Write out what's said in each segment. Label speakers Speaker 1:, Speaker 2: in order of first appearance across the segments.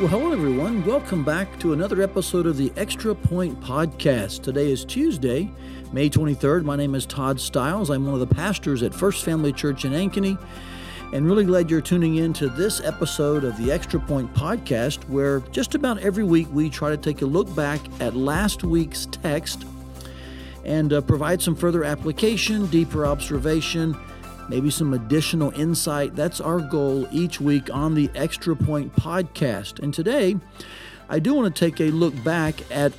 Speaker 1: Well, hello, everyone. Welcome back to another episode of the Extra Point Podcast. Today is Tuesday, May 23rd. My name is Todd Stiles. I'm one of the pastors at First Family Church in Ankeny, and really glad you're tuning in to this episode of the Extra Point Podcast, where just about every week we try to take a look back at last week's text and uh, provide some further application, deeper observation maybe some additional insight. That's our goal each week on the Extra Point podcast. And today, I do want to take a look back at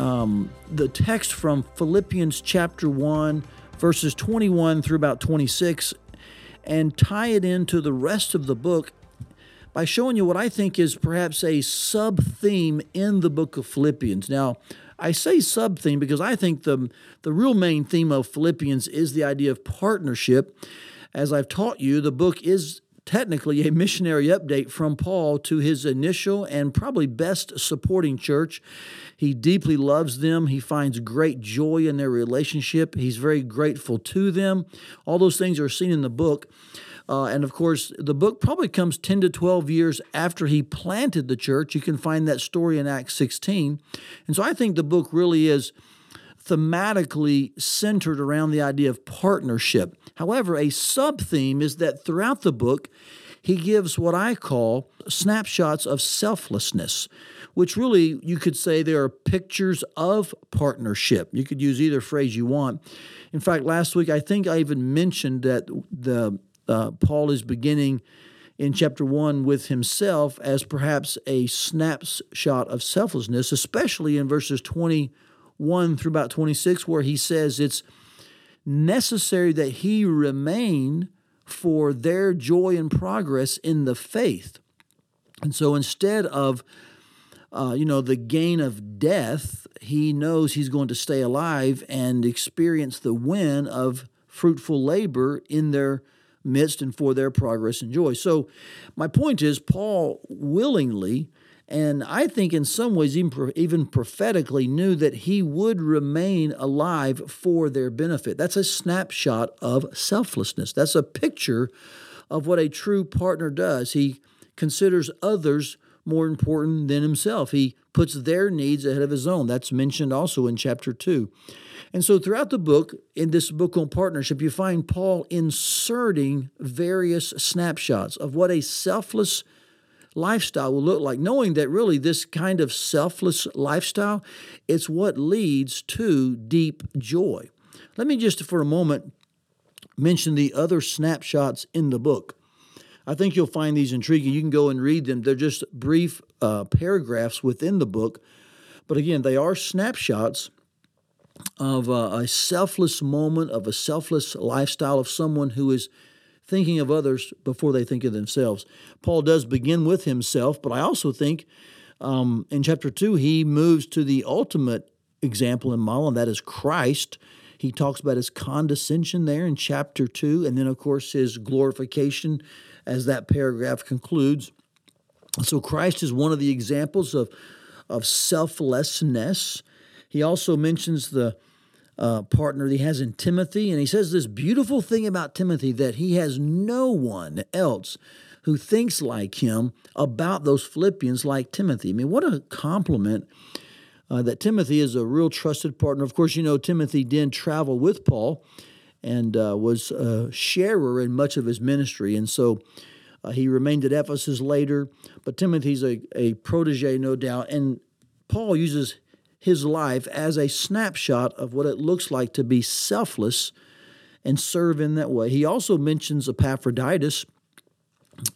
Speaker 1: um, the text from Philippians chapter 1, verses 21 through about 26, and tie it into the rest of the book by showing you what I think is perhaps a sub theme in the book of Philippians. Now, I say sub theme because I think the, the real main theme of Philippians is the idea of partnership. As I've taught you, the book is technically a missionary update from Paul to his initial and probably best supporting church. He deeply loves them. He finds great joy in their relationship. He's very grateful to them. All those things are seen in the book. Uh, and of course, the book probably comes 10 to 12 years after he planted the church. You can find that story in Acts 16. And so I think the book really is thematically centered around the idea of partnership. However, a sub theme is that throughout the book, he gives what I call snapshots of selflessness, which really you could say they are pictures of partnership. You could use either phrase you want. In fact, last week I think I even mentioned that the uh, Paul is beginning in chapter 1 with himself as perhaps a snapshot of selflessness, especially in verses 20 1 through about 26, where he says it's necessary that he remain for their joy and progress in the faith. And so instead of uh, you know, the gain of death, he knows he's going to stay alive and experience the win of fruitful labor in their midst and for their progress and joy. So, my point is, Paul willingly and I think in some ways, even, even prophetically, knew that he would remain alive for their benefit. That's a snapshot of selflessness. That's a picture of what a true partner does. He considers others more important than himself. He puts their needs ahead of his own. That's mentioned also in chapter 2. And so throughout the book, in this book on partnership, you find Paul inserting various snapshots of what a selfless lifestyle will look like, knowing that really this kind of selfless lifestyle, it's what leads to deep joy. Let me just for a moment mention the other snapshots in the book. I think you'll find these intriguing. You can go and read them. They're just brief uh, paragraphs within the book. But again, they are snapshots of a, a selfless moment, of a selfless lifestyle of someone who is thinking of others before they think of themselves. Paul does begin with himself, but I also think um, in chapter 2, he moves to the ultimate example in model, and that is Christ. He talks about his condescension there in chapter 2, and then, of course, his glorification as that paragraph concludes. So, Christ is one of the examples of, of selflessness. He also mentions the uh, partner that he has in Timothy. And he says this beautiful thing about Timothy that he has no one else who thinks like him about those Philippians like Timothy. I mean, what a compliment uh, that Timothy is a real trusted partner. Of course, you know, Timothy did travel with Paul and uh, was a sharer in much of his ministry. And so uh, he remained at Ephesus later. But Timothy's a, a protege, no doubt. And Paul uses his life as a snapshot of what it looks like to be selfless and serve in that way. He also mentions Epaphroditus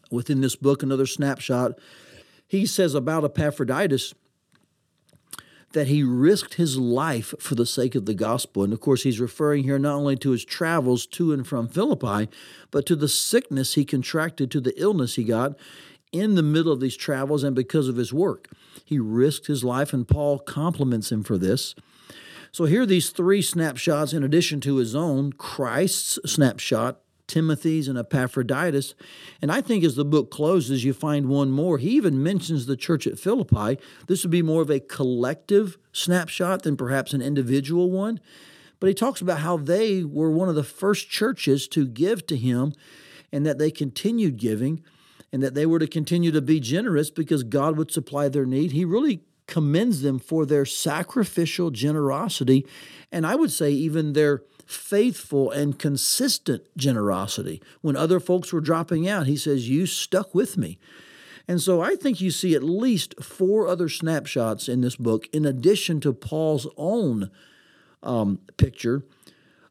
Speaker 1: within this book, another snapshot. He says about Epaphroditus that he risked his life for the sake of the gospel. And of course, he's referring here not only to his travels to and from Philippi, but to the sickness he contracted, to the illness he got in the middle of these travels and because of his work. He risked his life, and Paul compliments him for this. So here are these three snapshots in addition to his own Christ's snapshot, Timothy's, and Epaphroditus. And I think as the book closes, you find one more. He even mentions the church at Philippi. This would be more of a collective snapshot than perhaps an individual one. But he talks about how they were one of the first churches to give to him and that they continued giving and that they were to continue to be generous because God would supply their need. He really commends them for their sacrificial generosity, and I would say even their faithful and consistent generosity. When other folks were dropping out, he says, You stuck with me. And so I think you see at least four other snapshots in this book, in addition to Paul's own um, picture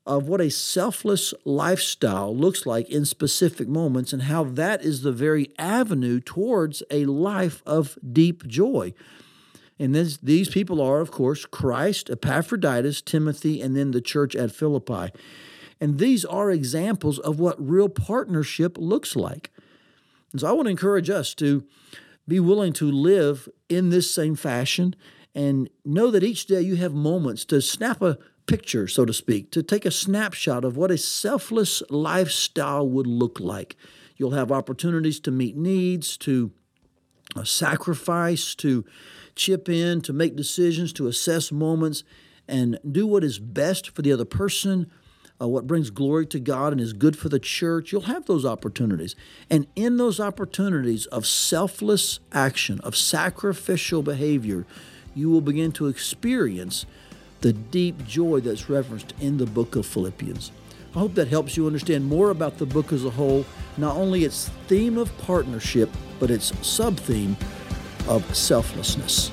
Speaker 1: of what a selfless lifestyle looks like in specific moments and how that is the very avenue towards a life of deep joy. And this, these people are, of course, Christ, Epaphroditus, Timothy, and then the church at Philippi. And these are examples of what real partnership looks like. And so I want to encourage us to be willing to live in this same fashion and know that each day you have moments to snap a picture, so to speak, to take a snapshot of what a selfless lifestyle would look like. You'll have opportunities to meet needs, to uh, sacrifice, to chip in, to make decisions, to assess moments, and do what is best for the other person, uh, what brings glory to God and is good for the church. You'll have those opportunities. And in those opportunities of selfless action, of sacrificial behavior, you will begin to experience the deep joy that's referenced in the book of Philippians. I hope that helps you understand more about the book as a whole, not only its theme of partnership, but its sub theme of selflessness.